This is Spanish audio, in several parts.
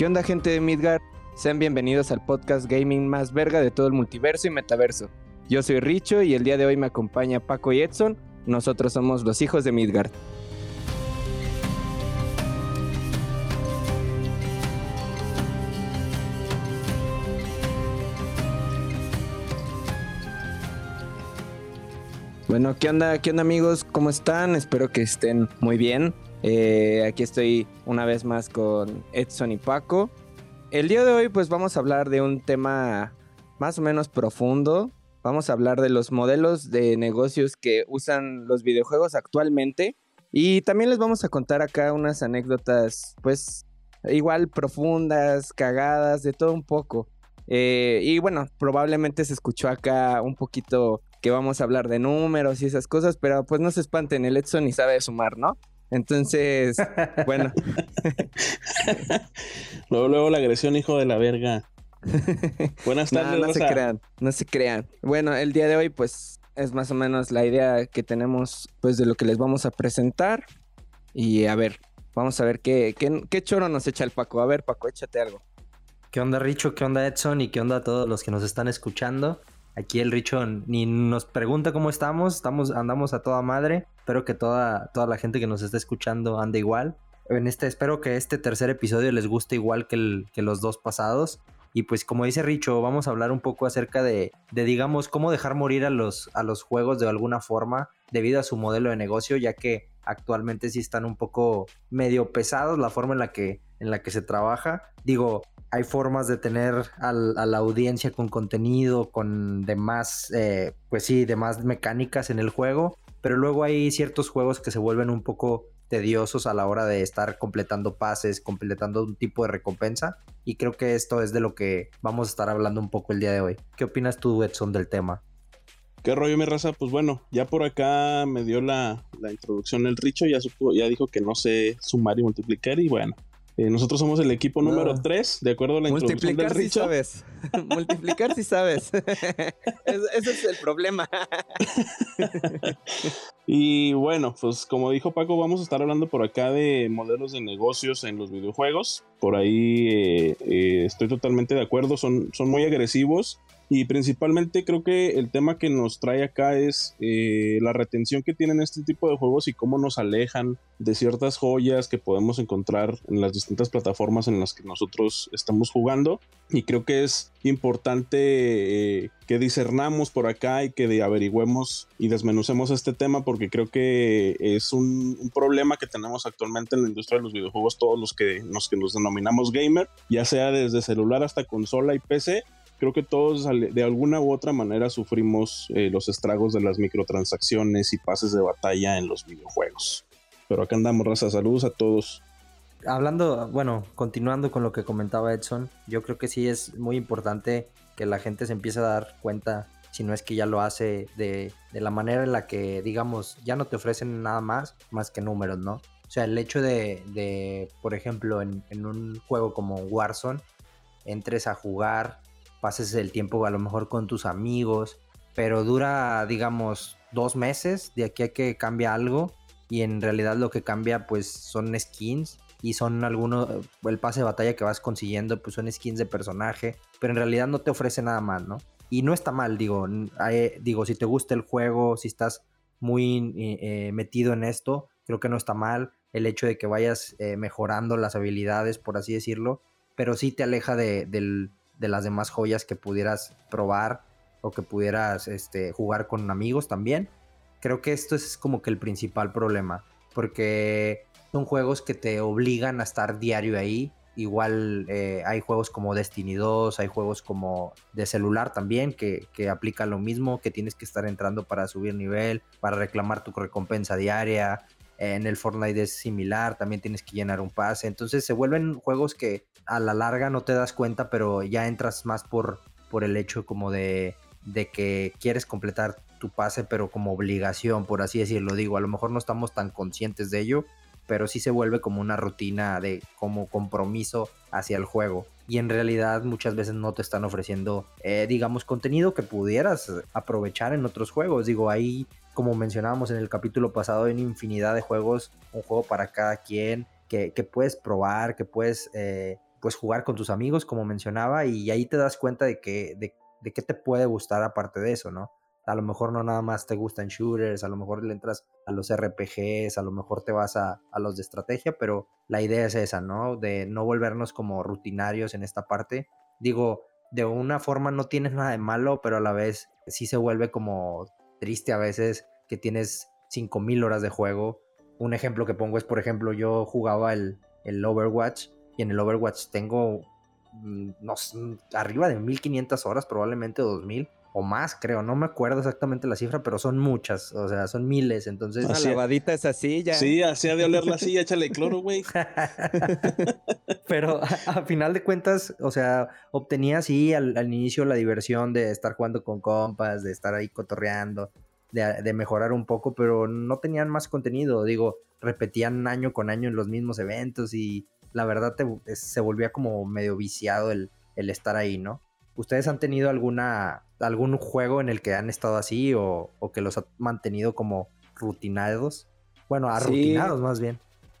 ¿Qué onda gente de Midgard? Sean bienvenidos al podcast gaming más verga de todo el multiverso y metaverso. Yo soy Richo y el día de hoy me acompaña Paco y Edson. Nosotros somos los hijos de Midgard. Bueno, ¿qué onda? ¿Qué onda amigos? ¿Cómo están? Espero que estén muy bien. Eh, aquí estoy una vez más con Edson y Paco. El día de hoy pues vamos a hablar de un tema más o menos profundo. Vamos a hablar de los modelos de negocios que usan los videojuegos actualmente. Y también les vamos a contar acá unas anécdotas pues igual profundas, cagadas, de todo un poco. Eh, y bueno, probablemente se escuchó acá un poquito que vamos a hablar de números y esas cosas, pero pues no se espanten, el Edson ni sabe sumar, ¿no? Entonces, bueno. luego, luego la agresión, hijo de la verga. Buenas tardes. No, no se crean, no se crean. Bueno, el día de hoy, pues, es más o menos la idea que tenemos, pues, de lo que les vamos a presentar. Y a ver, vamos a ver qué, qué, qué choro nos echa el Paco. A ver, Paco, échate algo. ¿Qué onda, Richo? ¿Qué onda, Edson? ¿Y qué onda a todos los que nos están escuchando? Aquí el Richon ni nos pregunta cómo estamos, estamos andamos a toda madre. Espero que toda, toda la gente que nos esté escuchando ande igual. En este, espero que este tercer episodio les guste igual que los dos pasados. Y pues como dice Richo, vamos a hablar un poco acerca de, digamos, cómo dejar morir a los, a los juegos de alguna forma debido a su modelo de negocio, ya que actualmente sí están un poco medio pesados la forma en la que, en la que se trabaja. Digo, hay formas de tener a la audiencia con contenido, con demás, eh, pues sí, demás mecánicas en el juego, pero luego hay ciertos juegos que se vuelven un poco tediosos a la hora de estar completando pases, completando un tipo de recompensa. Y creo que esto es de lo que vamos a estar hablando un poco el día de hoy. ¿Qué opinas tú, Edson, del tema? ¿Qué rollo, mi raza? Pues bueno, ya por acá me dio la, introducción el Richo, ya, ya dijo que no sé sumar y multiplicar y bueno, eh, nosotros somos el equipo número 3, de acuerdo a la Multiplicar si sabes. Multiplicar si sabes. Ese es el problema. y bueno, pues como dijo Paco, vamos a estar hablando por acá de modelos de negocios en los videojuegos. Por ahí eh, eh, estoy totalmente de acuerdo, son, son muy agresivos y principalmente creo que el tema que nos trae acá es eh, la retención que tienen este tipo de juegos y cómo nos alejan de ciertas joyas que podemos encontrar en las distintas plataformas en las que nosotros estamos jugando. Y creo que es importante eh, que discernamos por acá y que averigüemos y desmenucemos este tema porque creo que es un, problema que tenemos actualmente en la industria de los videojuegos todos los que, los que nos denominamos gamer, ya sea desde celular hasta consola y PC creo que todos de alguna u otra manera sufrimos eh, los estragos de las microtransacciones y pases de batalla en los videojuegos. Pero acá andamos, raza. Saludos a todos. Hablando, bueno, continuando con lo que comentaba Edson, yo creo que sí es muy importante que la gente se empiece a dar cuenta, si no es que ya lo hace, de, la manera en la que, digamos, ya no te ofrecen nada más, más que números, ¿no? O sea, el hecho de, por ejemplo, en, en un juego como Warzone, entres a jugar pases el tiempo a lo mejor con tus amigos, pero dura, digamos, dos meses de aquí a que cambia algo y en realidad lo que cambia pues son skins y son algunos, el pase de batalla que vas consiguiendo pues son skins de personaje, pero en realidad no te ofrece nada más, ¿no? Y no está mal, digo, digo, si te gusta el juego, si estás muy eh, metido en esto, creo que no está mal el hecho de que vayas eh, mejorando las habilidades, por así decirlo, pero sí te aleja de, del, de las demás joyas que pudieras probar o que pudieras este, jugar con amigos también. Creo que esto es como que el principal problema, porque son juegos que te obligan a estar diario ahí. Igual eh, hay juegos como Destiny 2, hay juegos como de celular también que, que aplican lo mismo, que tienes que estar entrando para subir nivel, para reclamar tu recompensa diaria, en el Fortnite es similar, también tienes que llenar un pase. Entonces se vuelven juegos que a la larga no te das cuenta, pero ya entras más por, por el hecho como de, de que quieres completar tu pase, pero como obligación, por así decirlo. Digo, a lo mejor no estamos tan conscientes de ello, pero sí se vuelve como una rutina de como compromiso hacia el juego. Y en realidad muchas veces no te están ofreciendo, eh, digamos, contenido que pudieras aprovechar en otros juegos. Digo, ahí como mencionábamos en el capítulo pasado, hay una infinidad de juegos, un juego para cada quien, que, puedes probar, que puedes, eh, pues jugar con tus amigos, como mencionaba, y ahí te das cuenta de que, de, de qué te puede gustar aparte de eso, ¿no? A lo mejor no nada más te gustan shooters, a lo mejor le entras a los RPGs, a lo mejor te vas a, a, los de estrategia, pero la idea es esa, ¿no? De no volvernos como rutinarios en esta parte. Digo, de una forma no tienes nada de malo, pero a la vez sí se vuelve como triste a veces que tienes 5000 horas de juego. Un ejemplo que pongo es, por ejemplo, yo jugaba el, el Overwatch y en el Overwatch tengo mm, no, arriba de 1500 horas, probablemente 2000 o más, creo. No me acuerdo exactamente la cifra, pero son muchas, o sea, son miles. Entonces, una lavadita es así ya. Sí, así de oler la silla, échale cloro, güey. pero a, final de cuentas, o sea, obtenía así al, al, inicio la diversión de estar jugando con compas, de estar ahí cotorreando, de, de, mejorar un poco, pero no tenían más contenido. Digo, repetían año con año en los mismos eventos y la verdad te, se volvía como medio viciado el, el estar ahí, ¿no? ¿Ustedes han tenido alguna, algún juego en el que han estado así o, o que los ha mantenido como rutinados? Bueno, arrutinados sí. más bien.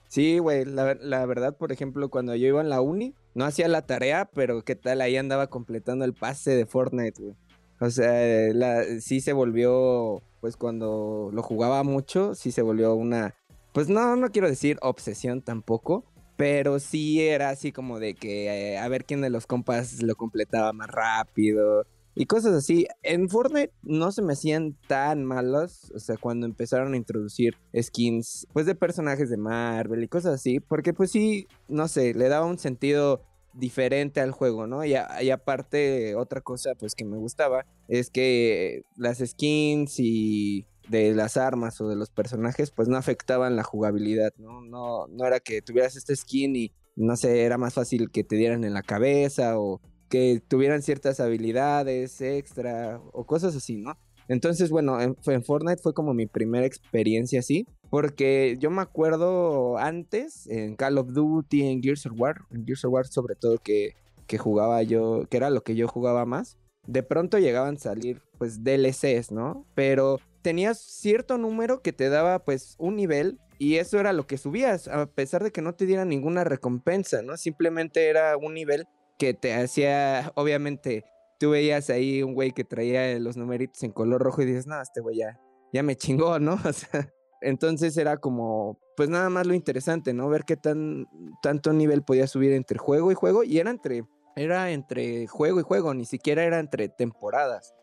Sí, güey, la, la, verdad, por ejemplo, cuando yo iba en la uni, no hacía la tarea, pero qué tal, ahí andaba completando el pase de Fortnite, güey. O sea, la, sí se volvió, pues cuando lo jugaba mucho, sí se volvió una, pues no, no quiero decir obsesión tampoco, pero sí era así como de que eh, a ver quién de los compas lo completaba más rápido y cosas así. En Fortnite no se me hacían tan malos, o sea, cuando empezaron a introducir skins, pues de personajes de Marvel y cosas así, porque pues sí, no sé, le daba un sentido diferente al juego, ¿no? Y, aparte, otra cosa pues que me gustaba es que las skins y de las armas o de los personajes, pues no afectaban la jugabilidad, ¿no? No, no era que tuvieras este skin y, no sé, era más fácil que te dieran en la cabeza o que tuvieran ciertas habilidades extra o cosas así, ¿no? Entonces, bueno, en, en Fortnite fue como mi primera experiencia así, porque yo me acuerdo antes, en Call of Duty, en Gears of War, en Gears of War sobre todo que, que jugaba yo, que era lo que yo jugaba más, de pronto llegaban a salir pues DLCs, ¿no? Pero tenías cierto número que te daba pues un nivel y eso era lo que subías, a pesar de que no te dieran ninguna recompensa, ¿no? Simplemente era un nivel que te hacía, obviamente, tú veías ahí un güey que traía los numeritos en color rojo y dices, no, este güey ya, ya me chingó, ¿no? O entonces era como, pues nada más lo interesante, ¿no? Ver qué tan, tanto nivel podía subir entre juego y juego y era entre, era entre juego y juego, ni siquiera era entre temporadas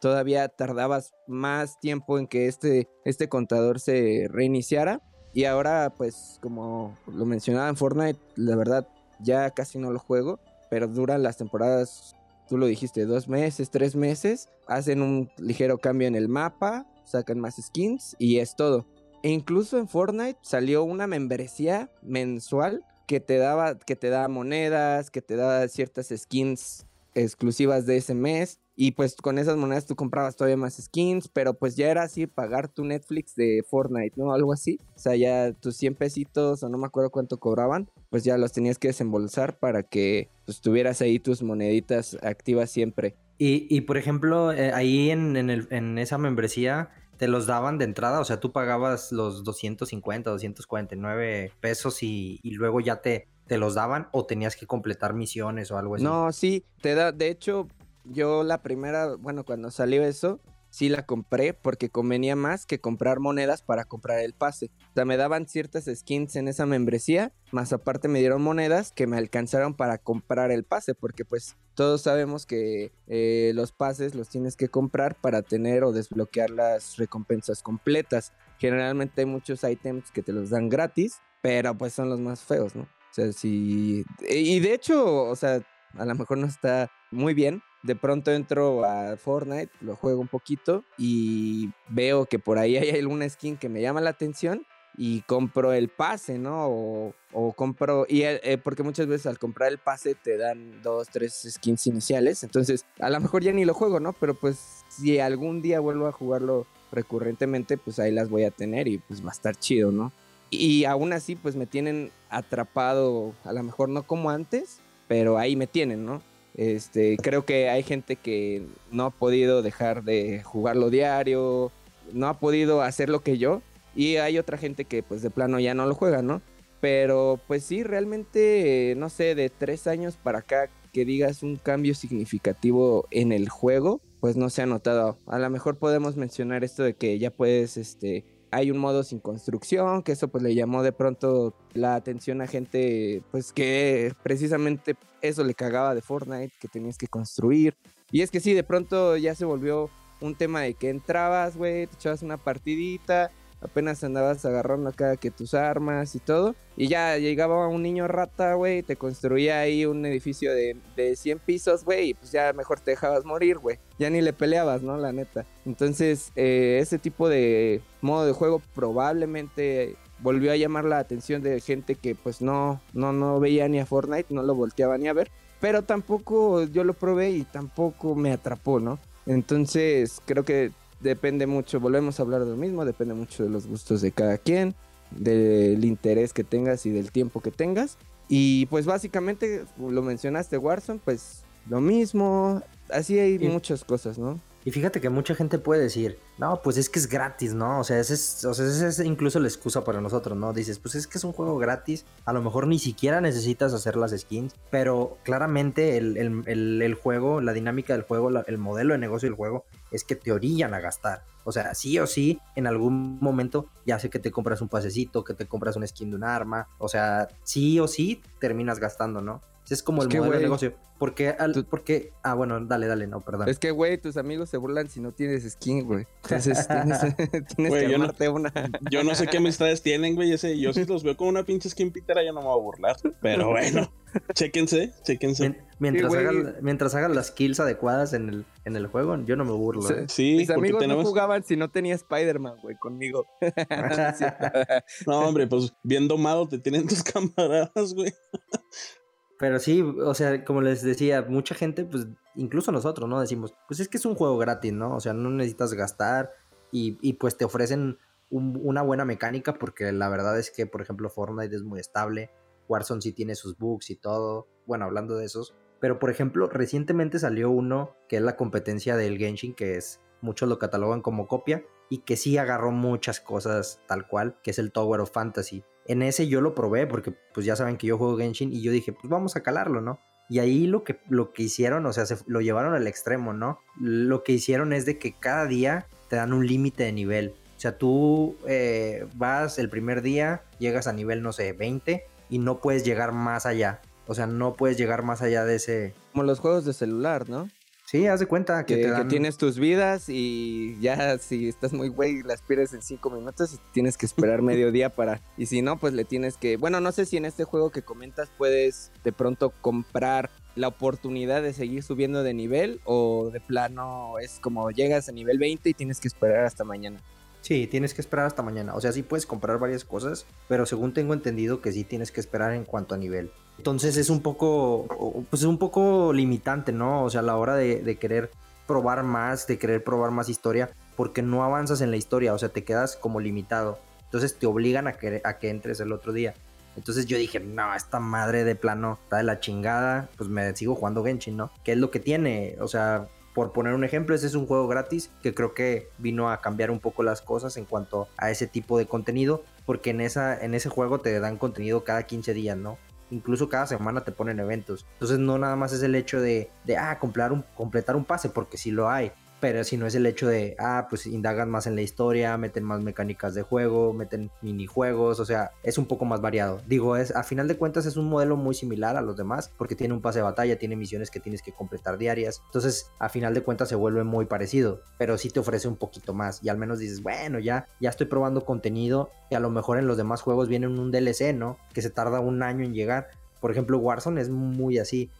todavía tardabas más tiempo en que este, este contador se reiniciara. Y ahora, pues, como lo mencionaba en Fortnite, la verdad, ya casi no lo juego, pero duran las temporadas, tú lo dijiste, dos meses, tres meses, hacen un ligero cambio en el mapa, sacan más skins y es todo. E incluso en Fortnite salió una membresía mensual que te daba, que te da monedas, que te da ciertas skins exclusivas de ese mes y pues con esas monedas tú comprabas todavía más skins, pero pues ya era así pagar tu Netflix de Fortnite, ¿no? Algo así. O sea, ya tus 100 pesitos o no me acuerdo cuánto cobraban, pues ya los tenías que desembolsar para que pues, tuvieras ahí tus moneditas activas siempre. Y, y por ejemplo, eh, ahí en, en, el, en esa membresía te los daban de entrada, o sea, tú pagabas los 250, 249 pesos y, y luego ya te, te los daban o tenías que completar misiones o algo así. No, sí, te da, de hecho, yo la primera, bueno, cuando salió eso, sí la compré porque convenía más que comprar monedas para comprar el pase. O sea, me daban ciertas skins en esa membresía, más aparte me dieron monedas que me alcanzaron para comprar el pase, porque pues todos sabemos que eh, los pases los tienes que comprar para tener o desbloquear las recompensas completas. Generalmente hay muchos ítems que te los dan gratis, pero pues son los más feos, ¿no? O sea, sí. Y de hecho, o sea, a lo mejor no está muy bien, de pronto entro a Fortnite, lo juego un poquito y veo que por ahí hay alguna skin que me llama la atención y compro el pase, ¿no? O, o compro, y eh, porque muchas veces al comprar el pase te dan dos, tres skins iniciales, entonces a lo mejor ya ni lo juego, ¿no? Pero pues si algún día vuelvo a jugarlo recurrentemente, pues ahí las voy a tener y pues va a estar chido, ¿no? Y aún así, pues me tienen atrapado, a lo mejor no como antes, pero ahí me tienen, ¿no? Este, creo que hay gente que no ha podido dejar de jugarlo diario, no ha podido hacer lo que yo, y hay otra gente que pues de plano ya no lo juega, ¿no? Pero pues sí, realmente, no sé, de tres años para acá que digas un cambio significativo en el juego, pues no se ha notado. A lo mejor podemos mencionar esto de que ya puedes, este, hay un modo sin construcción, que eso pues le llamó de pronto la atención a gente, pues que precisamente eso le cagaba de Fortnite, que tenías que construir. Y es que sí, de pronto ya se volvió un tema de que entrabas, güey, te echabas una partidita, apenas andabas agarrando acá que tus armas y todo. Y ya llegaba un niño rata, güey, te construía ahí un edificio de, de 100 pisos, güey, y pues ya mejor te dejabas morir, güey. Ya ni le peleabas, ¿no? La neta. Entonces, eh, ese tipo de modo de juego probablemente volvió a llamar la atención de gente que pues no, no, no veía ni a Fortnite, no lo volteaba ni a ver. Pero tampoco yo lo probé y tampoco me atrapó, ¿no? Entonces creo que depende mucho, volvemos a hablar de lo mismo, depende mucho de los gustos de cada quien, del interés que tengas y del tiempo que tengas. Y pues básicamente, lo mencionaste, Warzone, pues lo mismo, así hay muchas cosas, ¿no? Y fíjate que mucha gente puede decir, no, pues es que es gratis, ¿no? O sea, esa es, o sea, es incluso la excusa para nosotros, ¿no? Dices, pues es que es un juego gratis, a lo mejor ni siquiera necesitas hacer las skins, pero claramente el, juego, la dinámica del juego, el modelo de negocio del juego es que te orillan a gastar. O sea, sí o sí, en algún momento ya sé que te compras un pasecito, que te compras un skin de un arma, o sea, sí o sí terminas gastando, ¿no? Es como el modelo de negocio. Porque, al, porque, ah, bueno, dale, dale, no, perdón. Es que, güey, tus amigos se burlan si no tienes skin, güey. Entonces tienes, que armarte una. yo no sé qué amistades tienen, güey. Ese, yo si los veo con una pinche skin pitera, ya no me voy a burlar. Pero bueno, chéquense, chéquense. Mientras, hagan, mientras hagan las kills adecuadas en el, en el juego, yo no me burlo. Sí, ¿eh? sí Mis amigos no jugaban si no tenía Spider-Man, güey, conmigo. no, hombre, pues bien domado te tienen tus camaradas, güey. Pero sí, o sea, como les decía, mucha gente, pues incluso nosotros, ¿no? Decimos, pues es que es un juego gratis, ¿no? O sea, no necesitas gastar y, y pues te ofrecen una buena mecánica porque la verdad es que, por ejemplo, Fortnite es muy estable, Warzone sí tiene sus bugs y todo, bueno, hablando de esos. Pero, por ejemplo, recientemente salió uno que es la competencia del Genshin, que es, muchos lo catalogan como copia, y que sí agarró muchas cosas tal cual, que es el Tower of Fantasy. En ese yo lo probé porque pues ya saben que yo juego Genshin y yo dije, pues vamos a calarlo, ¿no? Y ahí lo que, lo que hicieron, o sea, se, lo llevaron al extremo, ¿no? Lo que hicieron es de que cada día te dan un límite de nivel. O sea, tú eh, vas el primer día, llegas a nivel, no sé, 20 y no puedes llegar más allá. O sea, no puedes llegar más allá de ese... Como los juegos de celular, ¿no? Sí, haz de cuenta que, te tienes tus vidas y ya si estás muy güey las pierdes en cinco minutos y tienes que esperar medio día para... Y si no, pues le tienes que... Bueno, no sé si en este juego que comentas puedes de pronto comprar la oportunidad de seguir subiendo de nivel o de plano es como llegas a nivel 20 y tienes que esperar hasta mañana. Sí, tienes que esperar hasta mañana. O sea, sí puedes comprar varias cosas, pero según tengo entendido que sí tienes que esperar en cuanto a nivel. Entonces es un poco, pues es un poco limitante, ¿no? O sea, a la hora de, querer probar más, de querer probar más historia, porque no avanzas en la historia, o sea, te quedas como limitado. Entonces te obligan a que, a que entres el otro día. Entonces yo dije, no, esta madre de plano está de la chingada, pues me sigo jugando Genshin, ¿no? ¿Qué es lo que tiene? O sea, por poner un ejemplo, ese es un juego gratis que creo que vino a cambiar un poco las cosas en cuanto a ese tipo de contenido, porque en, esa, en ese juego te dan contenido cada 15 días, ¿no? incluso cada semana te ponen eventos. Entonces no nada más es el hecho de, de ah, completar un, completar un pase, porque sí lo hay. Pero si no es el hecho de, ah, pues indagan más en la historia, meten más mecánicas de juego, meten minijuegos, o sea, es un poco más variado. Digo, es a final de cuentas es un modelo muy similar a los demás, porque tiene un pase de batalla, tiene misiones que tienes que completar diarias. Entonces, a final de cuentas se vuelve muy parecido, pero sí te ofrece un poquito más. Y al menos dices, bueno, ya, ya estoy probando contenido y a lo mejor en los demás juegos viene un DLC, ¿no? Que se tarda un año en llegar. Por ejemplo, Warzone es muy así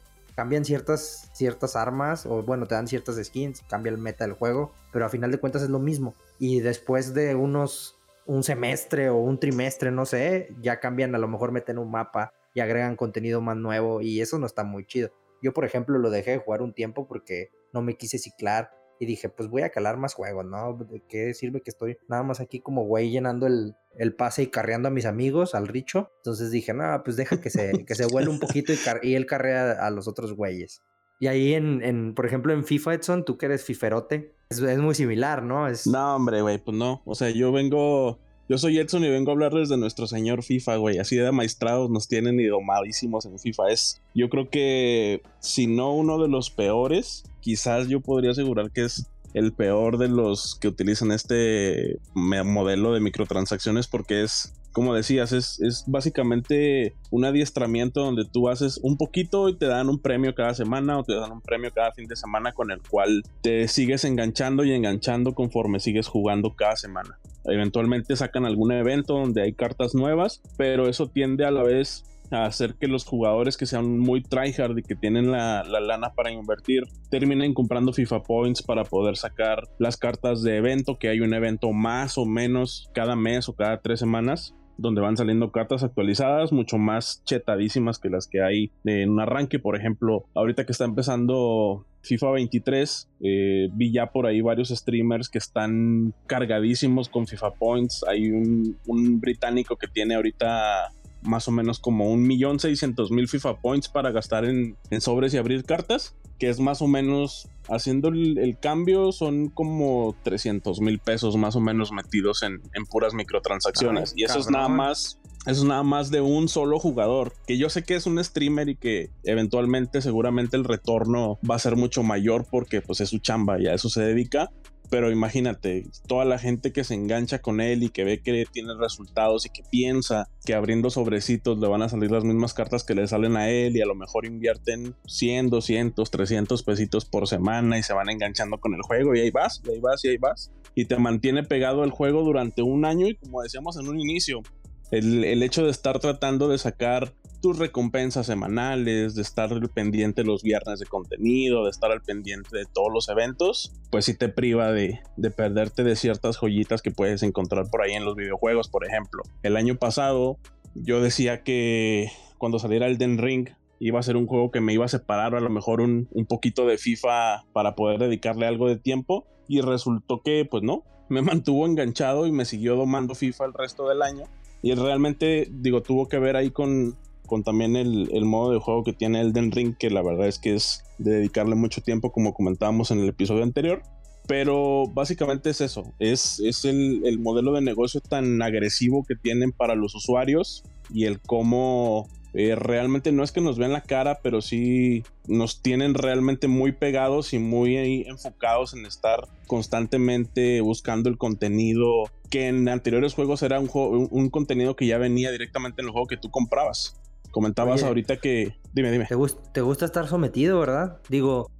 cambian ciertas, ciertas armas o bueno, te dan ciertas skins, cambia el meta del juego, pero a final de cuentas es lo mismo. Y después de unos, un semestre o un trimestre, no sé, ya cambian, a lo mejor meten un mapa y agregan contenido más nuevo y eso no está muy chido. Yo, por ejemplo, lo dejé de jugar un tiempo porque no me quise ciclar y dije, pues voy a calar más juegos, ¿no? ¿De qué sirve que estoy nada más aquí como güey llenando el, pase y carreando a mis amigos, al Richo? Entonces dije, no, pues deja que se, que se vuele un poquito y, y él carrea a los otros güeyes. Y ahí en, en, por ejemplo, en FIFA, Edson, tú que eres fiferote, es, es muy similar, ¿no? Es... No, hombre, güey, pues no. O sea, yo vengo Yo soy Edson y vengo a hablarles de nuestro señor FIFA, güey. Así de maestrados nos tienen y domadísimos en FIFA. Es, yo creo que, si no uno de los peores, quizás yo podría asegurar que es el peor de los que utilizan este modelo de microtransacciones porque es como decías, es, es, básicamente un adiestramiento donde tú haces un poquito y te dan un premio cada semana o te dan un premio cada fin de semana con el cual te sigues enganchando y enganchando conforme sigues jugando cada semana. Eventualmente sacan algún evento donde hay cartas nuevas, pero eso tiende a la vez a hacer que los jugadores que sean muy tryhard y que tienen la, la, lana para invertir terminen comprando FIFA Points para poder sacar las cartas de evento, que hay un evento más o menos cada mes o cada tres semanas donde van saliendo cartas actualizadas, mucho más chetadísimas que las que hay en un arranque. Por ejemplo, ahorita que está empezando FIFA 23, eh, vi ya por ahí varios streamers que están cargadísimos con FIFA Points. Hay un, un británico que tiene ahorita más o menos como un millón seiscientos mil FIFA Points para gastar en, sobres y abrir cartas, que es más o menos, haciendo el, cambio, son como 300 mil pesos más o menos metidos en, puras microtransacciones. y eso es nada más eso es nada más de un solo jugador. Que yo sé que es un streamer y que eventualmente seguramente el retorno va a ser mucho mayor porque pues es su chamba y a eso se dedica. Pero imagínate, toda la gente que se engancha con él y que ve que tiene resultados y que piensa que abriendo sobrecitos le van a salir las mismas cartas que le salen a él y a lo mejor invierten 100, 200, 300 pesitos por semana y se van enganchando con el juego y ahí vas, y ahí vas y ahí vas. Y te mantiene pegado el juego durante un año y como decíamos en un inicio, el, el hecho de estar tratando de sacar tus recompensas semanales, de estar al pendiente los viernes de contenido, de estar al pendiente de todos los eventos, pues sí te priva de, de perderte de ciertas joyitas que puedes encontrar por ahí en los videojuegos, por ejemplo. El año pasado yo decía que cuando saliera el Den Ring iba a ser un juego que me iba a separar a lo mejor un, un poquito de FIFA para poder dedicarle algo de tiempo y resultó que pues no, me mantuvo enganchado y me siguió domando FIFA el resto del año. Y realmente, digo, tuvo que ver ahí con, con también el, modo de juego que tiene Elden Ring, que la verdad es que es de dedicarle mucho tiempo, como comentábamos en el episodio anterior. Pero básicamente es eso, es, es el, el modelo de negocio tan agresivo que tienen para los usuarios y el cómo eh, realmente no es que nos vean la cara, pero sí nos tienen realmente muy pegados y muy enfocados en estar constantemente buscando el contenido que en anteriores juegos era un, un contenido que ya venía directamente en el juego que tú comprabas. Comentabas ahorita que. Dime, dime. Te, te, gusta estar sometido, ¿verdad? Digo,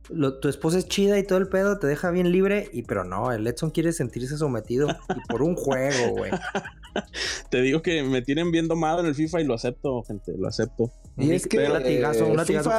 tu esposa es chida y todo el pedo, te deja bien libre, y pero no, el Edson quiere sentirse sometido y por un juego, güey. te digo que me tienen bien domado en el FIFA y lo acepto, gente, lo acepto. Y es que. latigazo, un latigazo.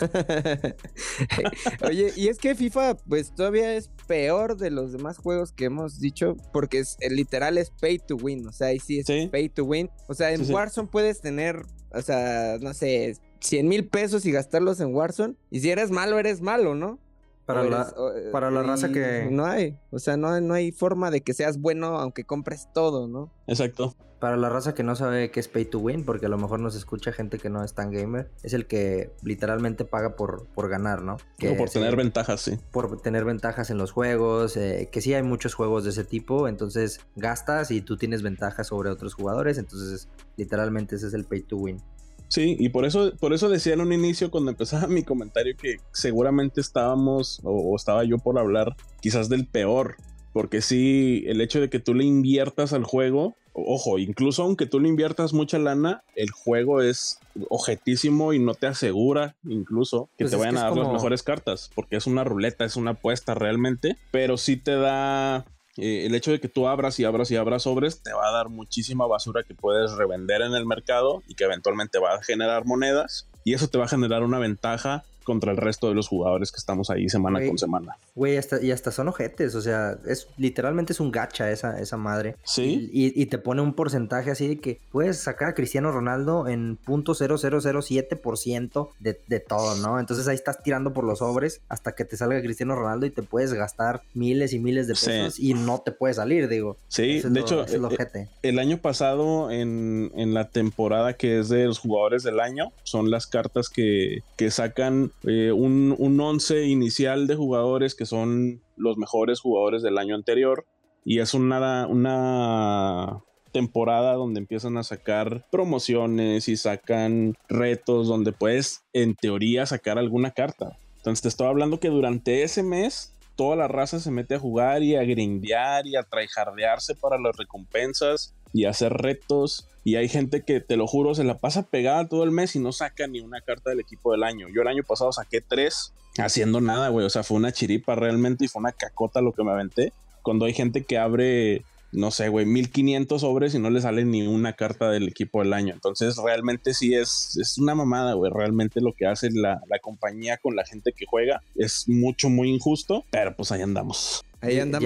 Oye, y es que FIFA, pues todavía es peor de los demás juegos que hemos dicho, porque es el literal es pay to win. O sea, ahí sí es pay to win. O sea, en Warzone puedes tener o sea, no sé, 100 mil pesos y gastarlos en Warzone. Y si eres malo, eres malo, ¿no? Para, la, para la raza que... No hay, o sea, no, no hay forma de que seas bueno aunque compres todo, ¿no? Exacto. Para la raza que no sabe qué es pay to win, porque a lo mejor nos escucha gente que no es tan gamer, es el que literalmente paga por, por ganar, ¿no? Que por tener ventajas, sí. Por tener ventajas en los juegos, eh, que sí hay muchos juegos de ese tipo, entonces gastas y tú tienes ventajas sobre otros jugadores, entonces literalmente ese es el pay to win. Sí, y por eso, por eso decía en un inicio cuando empezaba mi comentario que seguramente estábamos o, estaba yo por hablar quizás del peor, porque sí, el hecho de que tú le inviertas al juego, ojo, incluso aunque tú le inviertas mucha lana, el juego es objetísimo y no te asegura incluso que pues te vayan a dar las mejores cartas, porque es una ruleta, es una apuesta realmente, pero sí te da eh, el hecho de que tú abras y abras y abras sobres te va a dar muchísima basura que puedes revender en el mercado y que eventualmente va a generar monedas y eso te va a generar una ventaja contra el resto de los jugadores que estamos ahí semana con semana. Güey, hasta, y hasta son ojetes, o sea, es literalmente es un gacha esa, esa madre. Sí. Y, te pone un porcentaje así de que puedes sacar a Cristiano Ronaldo en .0007% de, de todo, ¿no? Entonces ahí estás tirando por los sobres hasta que te salga Cristiano Ronaldo y te puedes gastar miles y miles de pesos y no te puedes salir, digo. Sí, de hecho, el, eh, el, año pasado en, en, la temporada que es de los jugadores del año, son las cartas que, que sacan eh, un, un once inicial de jugadores que son los mejores jugadores del año anterior y es una, una temporada donde empiezan a sacar promociones y sacan retos donde puedes en teoría sacar alguna carta. Entonces te estoy hablando que durante ese mes toda la raza se mete a jugar y a grindear y a traijardearse para las recompensas y hacer retos. Y hay gente que, te lo juro, se la pasa pegada todo el mes y no saca ni una carta del equipo del año. Yo el año pasado saqué tres haciendo nada, güey. O sea, fue una chiripa realmente y fue una cacota lo que me aventé. Cuando hay gente que abre no sé, güey, 1500 sobres y no le sale ni una carta del equipo del año. Entonces, realmente sí es, es una mamada, güey. Realmente lo que hace la, la, compañía con la gente que juega es mucho, muy injusto, pero pues ahí andamos. Ahí andamos.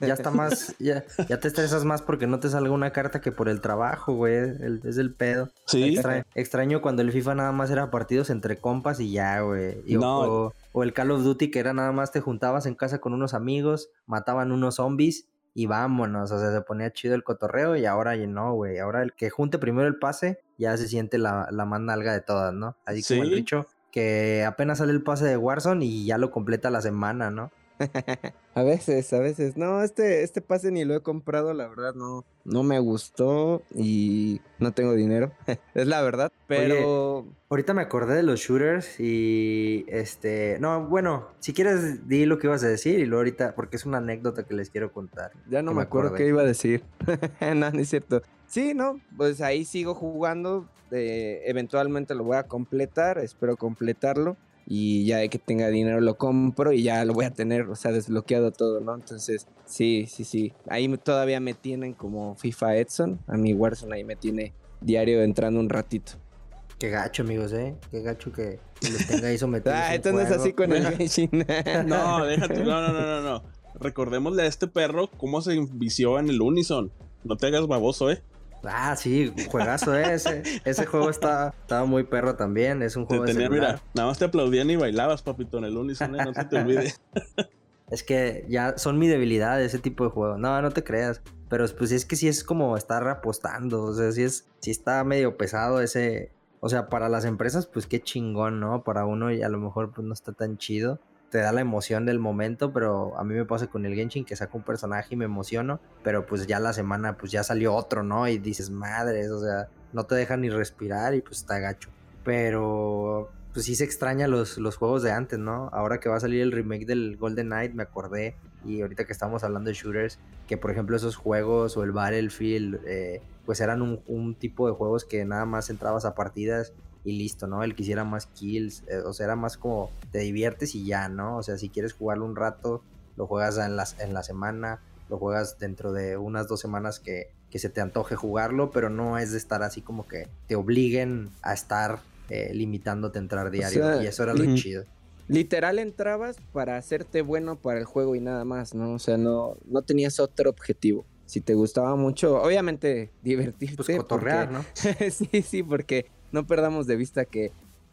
Ya, está más, ya, ya, te estresas más porque no te salga una carta que por el trabajo, güey. es el pedo. Sí. extraño cuando el FIFA nada más era partidos entre compas y ya, güey. No. o el Call of Duty que era nada más te juntabas en casa con unos amigos, mataban unos zombies y vámonos, o sea, se ponía chido el cotorreo y ahora ya no, güey, ahora el que junte primero el pase ya se siente la, la más nalga de todas, ¿no? Así como el dicho que apenas sale el pase de Warzone y ya lo completa la semana, ¿no? a veces, a veces. No, este, este pase ni lo he comprado, la verdad, no, no me gustó y no tengo dinero. es la verdad. Pero. ahorita me acordé de los shooters y este. No, bueno, si quieres, di lo que ibas a decir y luego ahorita, porque es una anécdota que les quiero contar. Ya no me, acuerdo qué iba a decir. no, no es cierto. Sí, no, pues ahí sigo jugando. Eh, eventualmente lo voy a completar, espero completarlo y ya de que tenga dinero lo compro y ya lo voy a tener, o sea, desbloqueado todo, ¿no? Entonces, sí, sí, sí. Ahí todavía me tienen como FIFA Edson, a mi Warzone ahí me tiene diario entrando un ratito. Qué gacho, amigos, ¿eh? Qué gacho que, los tenga ahí sometidos. ah, esto no es así con el Genshin. no, déjate, no, no, no, no, no. Recordémosle a este perro cómo se envició en el Unison. No te hagas baboso, ¿eh? Ah, sí, juegazo ese. Ese juego está, estaba muy perro también. Es un juego de Mira, nada más te aplaudían y bailabas, papito, en el unísono, ¿eh? no se te olvide. es que ya son mi debilidad ese tipo de juego. No, no te creas. Pero pues es que sí es como estar apostando. O sea, sí es, sí está medio pesado ese. O sea, para las empresas, pues qué chingón, ¿no? Para uno y a lo mejor pues no está tan chido te da la emoción del momento, pero a mí me pasa con el Genshin que saco un personaje y me emociono, pero pues ya la semana pues ya salió otro, ¿no? Y dices, madres, o sea, no te dejan ni respirar y pues está gacho. Pero pues sí se extraña los, los juegos de antes, ¿no? Ahora que va a salir el remake del Golden Knight, me acordé, y ahorita que estamos hablando de shooters, que por ejemplo esos juegos o el Battlefield, eh, pues eran un, un, tipo de juegos que nada más entrabas a partidas y listo, ¿no? El quisiera más kills, eh, o sea, era más como te diviertes y ya, ¿no? O sea, si quieres jugarlo un rato, lo juegas en la, en la semana, lo juegas dentro de unas dos semanas que, que se te antoje jugarlo, pero no es de estar así como que te obliguen a estar eh, limitándote a entrar diario, y eso era lo chido. Literal entrabas para hacerte bueno para el juego y nada más, ¿no? O sea, no, no tenías otro objetivo si te gustaba mucho, obviamente divertirte. Pues cotorrear, ¿no? sí, sí, porque no perdamos de vista que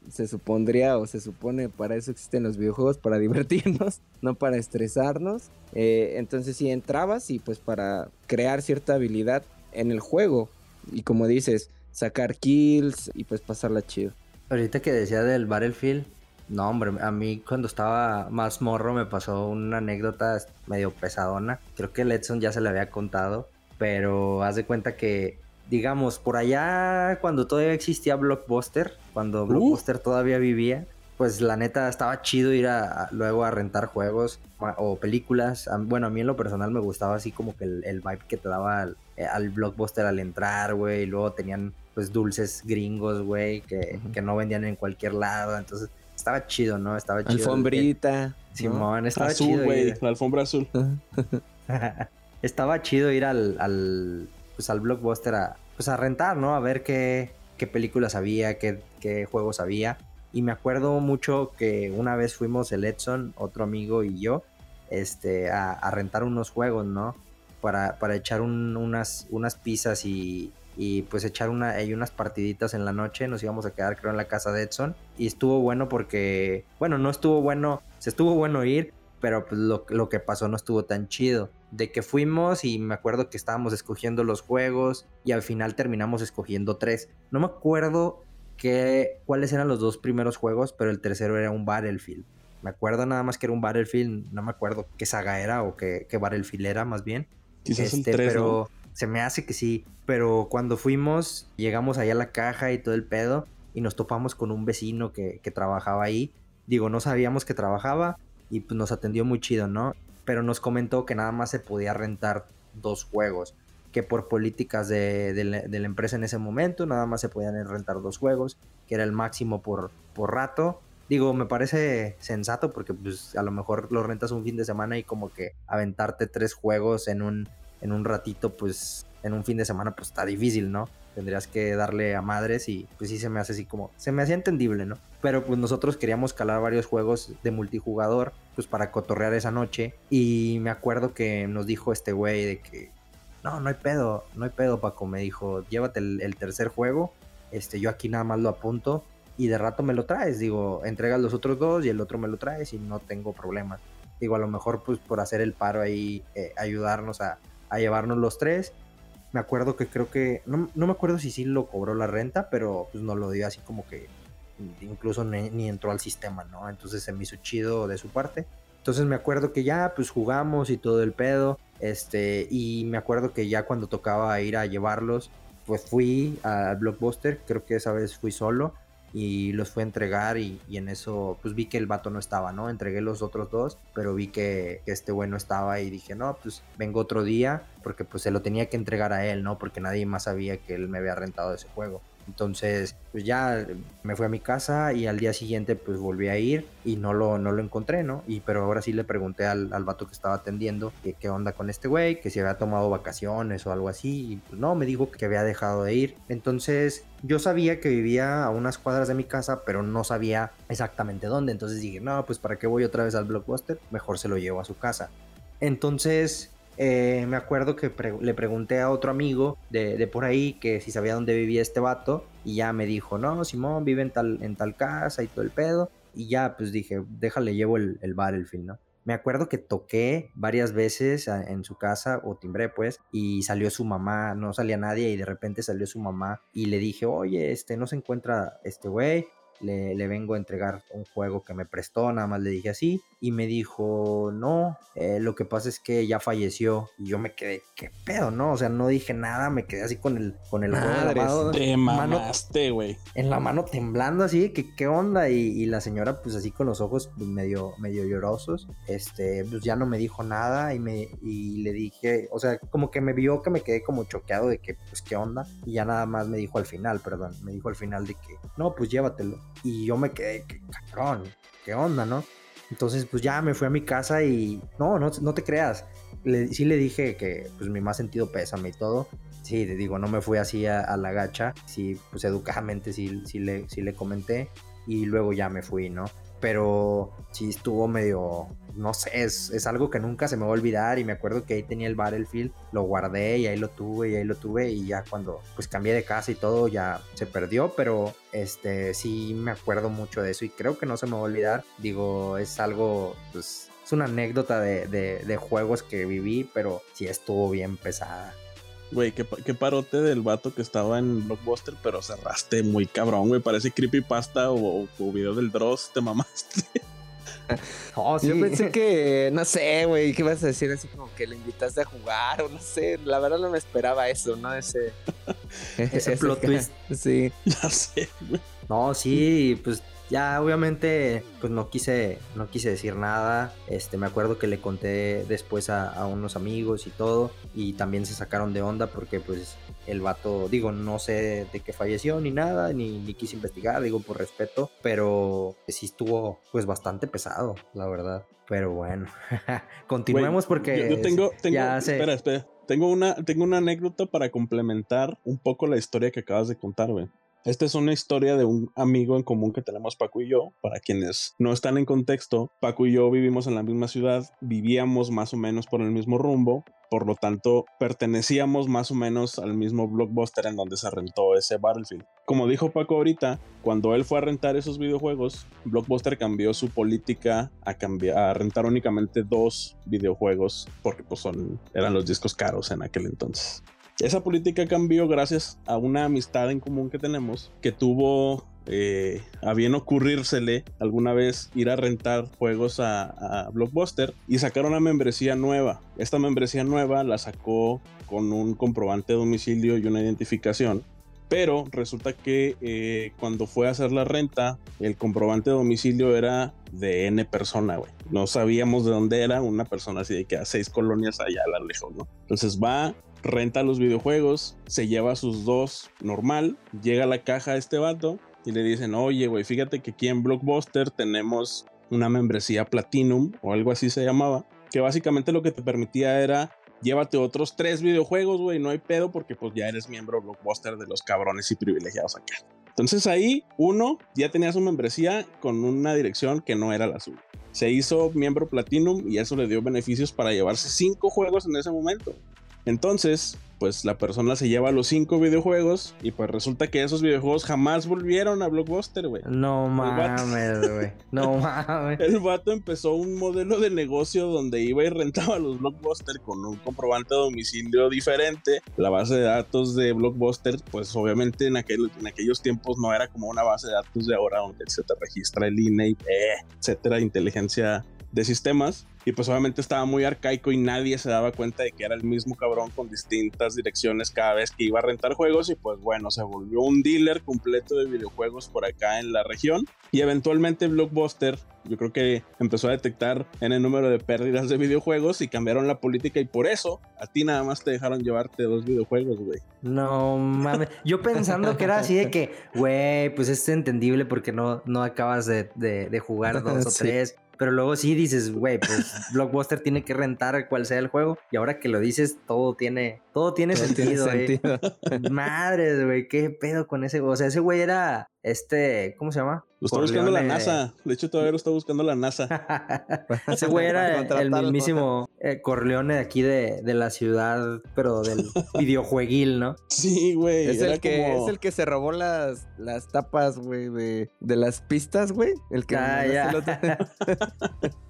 se supondría o se supone para eso existen los videojuegos, para divertirnos, no para estresarnos. Eh, entonces si entrabas y pues para crear cierta habilidad en el juego y como dices, sacar kills y pues pasarla chido. Ahorita que decía del Battlefield, no hombre, a mí cuando estaba más morro me pasó una anécdota medio pesadona. Creo que Edson ya se le había contado, pero haz de cuenta que digamos, por allá cuando todavía existía Blockbuster, cuando uh. Blockbuster todavía vivía, pues la neta estaba chido ir a, luego a rentar juegos o películas. Bueno, a mí en lo personal me gustaba así como que el, vibe que te daba eh, al, Blockbuster al entrar, güey. Y luego tenían pues dulces gringos, güey, que, que, no vendían en cualquier lado. Entonces estaba chido, ¿no? Estaba chido. Alfombrita. Simón, estaba azul, chido. güey, la alfombra azul. estaba chido ir al pues al blockbuster a, pues a rentar, ¿no? A ver qué, qué películas había, qué, qué, juegos había. Y me acuerdo mucho que una vez fuimos el Edson, otro amigo y yo, este, a, rentar unos juegos, ¿no? Para, para echar unas, unas pizzas y, y pues echar una, unas partiditas en la noche. Nos íbamos a quedar, creo, en la casa de Edson. Y estuvo bueno porque, bueno, no estuvo bueno, se estuvo bueno ir, pero pues lo, lo que pasó no estuvo tan chido de que fuimos y me acuerdo que estábamos escogiendo los juegos y al final terminamos escogiendo tres. No me acuerdo que, cuáles eran los dos primeros juegos, pero el tercero era un Battlefield. Me acuerdo nada más que era un Battlefield, no me acuerdo qué saga era o qué, qué Battlefield era más bien. Quizás Este, 3, pero se me hace que sí. Pero cuando fuimos, llegamos allá a la caja y todo el pedo. Y nos topamos con un vecino que, que trabajaba ahí. Digo, no sabíamos que trabajaba. Y pues nos atendió muy chido, ¿no? Pero nos comentó que nada más se podía rentar dos juegos. Que por políticas de, de la, empresa en ese momento, nada más se podían rentar dos juegos. Que era el máximo por, por rato. Digo, me parece sensato porque pues a lo mejor lo rentas un fin de semana y como que aventarte tres juegos en un, en un ratito, pues en un fin de semana pues está difícil, ¿no? Tendrías que darle a madres y pues sí se me hace así como, se me hacía entendible, ¿no? Pero pues nosotros queríamos calar varios juegos de multijugador pues para cotorrear esa noche y me acuerdo que nos dijo este güey de que, no, no hay pedo, no hay pedo Paco, me dijo, llévate el, tercer juego, este, yo aquí nada más lo apunto y de rato me lo traes. Digo, entregas los otros dos y el otro me lo traes y no tengo problema. Digo, a lo mejor pues por hacer el paro ahí, eh, ayudarnos a, a, llevarnos los tres. Me acuerdo que creo que, no, no, me acuerdo si sí lo cobró la renta, pero pues nos lo dio así como que incluso ni, ni entró al sistema, ¿no? Entonces se me hizo chido de su parte. Entonces me acuerdo que ya pues jugamos y todo el pedo. Este, y me acuerdo que ya cuando tocaba ir a llevarlos, pues fui al Blockbuster, creo que esa vez fui solo y los fue a entregar y, en eso pues vi que el vato no estaba, ¿no? Entregué los otros dos, pero vi que, este güey no estaba y dije, no, pues vengo otro día porque pues se lo tenía que entregar a él, ¿no? Porque nadie más sabía que él me había rentado ese juego. Entonces, pues ya me fui a mi casa y al día siguiente pues volví a ir y no lo, no lo encontré, ¿no? Y pero ahora sí le pregunté al, al vato que estaba atendiendo que qué onda con este güey, que si había tomado vacaciones o algo así. Y pues no, me dijo que había dejado de ir. Entonces, yo sabía que vivía a unas cuadras de mi casa, pero no sabía exactamente dónde. Entonces dije, no, pues para qué voy otra vez al Blockbuster, mejor se lo llevo a su casa. Entonces, eh, me acuerdo que le pregunté a otro amigo de, de, por ahí que si sabía dónde vivía este vato y ya me dijo, no, Simón vive en tal, en tal casa y todo el pedo. Y ya pues dije, déjale, llevo el, el Battlefield, ¿no? Me acuerdo que toqué varias veces en su casa o timbré pues y salió su mamá, no salía nadie y de repente salió su mamá y le dije, oye, este no se encuentra este güey, le, le, vengo a entregar un juego que me prestó, nada más le dije así, y me dijo, no, eh, lo que pasa es que ya falleció, y yo me quedé, ¿qué pedo, no? O sea, no dije nada, me quedé así con el, con el juego Te mamaste, güey. En la mano temblando así, que qué onda, y, y, la señora pues así con los ojos pues, medio, medio llorosos, este, pues ya no me dijo nada, y, me, y le dije, o sea, como que me vio que me quedé como choqueado de que, pues, qué onda, y ya nada más me dijo al final, perdón, me dijo al final de que, no, pues llévatelo. Y yo me quedé, qué cabrón, qué onda, ¿no? Entonces, pues ya me fui a mi casa y no, no, no te creas. Le, sí le dije que pues mi más sentido pésame y todo. Sí, te digo, no me fui así a, a la gacha. Sí, pues educadamente sí, sí, le, sí le comenté. Y luego ya me fui, ¿no? Pero sí estuvo medio, no sé, es, es, algo que nunca se me va a olvidar y me acuerdo que ahí tenía el Battlefield, lo guardé y ahí lo tuve y ahí lo tuve y ya cuando pues cambié de casa y todo ya se perdió, pero este sí me acuerdo mucho de eso y creo que no se me va a olvidar, digo, es algo pues es una anécdota de, de, de juegos que viví, pero sí estuvo bien pesada. Güey, qué, qué, parote del vato que estaba en Blockbuster, pero cerraste muy cabrón, güey. Parece creepypasta o, o video del Dross, te mamaste. Oh, sí. Yo pensé que, no sé, güey, ¿qué ibas a decir? Así como que le invitaste a jugar o no sé. La verdad no me esperaba eso, ¿no? Ese, ese, ese plot twist. Sí. Ya sé, güey. No, sí, pues ya obviamente pues no quise no quise decir nada. Este me acuerdo que le conté después a, a, unos amigos y todo y también se sacaron de onda porque pues el vato digo no sé de qué falleció ni nada ni, ni quise investigar digo por respeto pero sí estuvo pues bastante pesado la verdad. Pero bueno continuemos porque yo, yo tengo, tengo ya se... espera espera. Tengo una tengo una anécdota para complementar un poco la historia que acabas de contar güey esta es una historia de un amigo en común que tenemos Paco y yo. Para quienes no están en contexto, Paco y yo vivimos en la misma ciudad, vivíamos más o menos por el mismo rumbo, por lo tanto pertenecíamos más o menos al mismo blockbuster en donde se rentó ese Battlefield. Como dijo Paco ahorita, cuando él fue a rentar esos videojuegos, Blockbuster cambió su política a, cambiar, a rentar únicamente dos videojuegos porque pues son, eran los discos caros en aquel entonces. Esa política cambió gracias a una amistad en común que tenemos que tuvo eh, a bien ocurrírsele alguna vez ir a rentar juegos a, a, Blockbuster y sacaron una membresía nueva. Esta membresía nueva la sacó con un comprobante de domicilio y una identificación. Pero resulta que eh, cuando fue a hacer la renta, el comprobante de domicilio era de N persona, güey. No sabíamos de dónde era una persona así de que a seis colonias allá a la lejos, ¿no? Entonces va, renta los videojuegos, se lleva sus dos normal, llega a la caja este vato y le dicen, oye, güey, fíjate que aquí en Blockbuster tenemos una membresía Platinum o algo así se llamaba, que básicamente lo que te permitía era llévate otros tres videojuegos, güey, no hay pedo porque pues ya eres miembro Blockbuster de los cabrones y privilegiados acá. Entonces ahí uno ya tenía su membresía con una dirección que no era la suya. Se hizo miembro Platinum y eso le dio beneficios para llevarse cinco juegos en ese momento. Entonces, pues la persona se lleva los cinco videojuegos y pues resulta que esos videojuegos jamás volvieron a Blockbuster, güey. No mames, güey. No mames. El vato empezó un modelo de negocio donde iba y rentaba los Blockbuster con un comprobante de domicilio diferente. La base de datos de Blockbuster, pues obviamente en, aquel, en aquellos tiempos no era como una base de datos de ahora donde se te registra el INE, eh, etcétera, inteligencia de sistemas. Y pues obviamente estaba muy arcaico y nadie se daba cuenta de que era el mismo cabrón con distintas direcciones cada vez que iba a rentar juegos. Y pues bueno, se volvió un dealer completo de videojuegos por acá en la región. Y eventualmente Blockbuster, yo creo que empezó a detectar en el número de pérdidas de videojuegos y cambiaron la política. Y por eso a ti nada más te dejaron llevarte dos videojuegos, güey. No mames. Yo pensando que era así de que, güey, pues es entendible porque no, no acabas de, de, jugar dos o tres. Pero luego sí dices, güey, pues Blockbuster tiene que rentar cual sea el juego. Y ahora que lo dices, todo tiene, todo tiene sentido, eh. Madres, güey, qué pedo con ese. O sea, ese güey era este, ¿cómo se llama? Lo está buscando la NASA. De hecho, todavía lo está buscando la NASA. Ese güey era el mismísimo eh, Corleone de aquí de, de, la ciudad, pero del videojueguil, ¿no? Sí, güey. Es, el que, es el que se robó las, las tapas, güey, de, de las pistas, güey. El que ah, ya.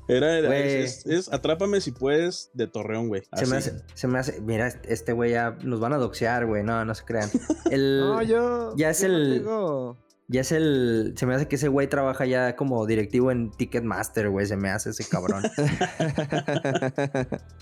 Era, era es, es, Atrápame si puedes de Torreón, güey. Se me, hace, se me hace. Mira, este güey ya nos van a doxear, güey. No, no se crean. El, no, yo. Ya es el. Ya es el. Se me hace que ese güey trabaja ya como directivo en Ticketmaster, güey. Se me hace ese cabrón.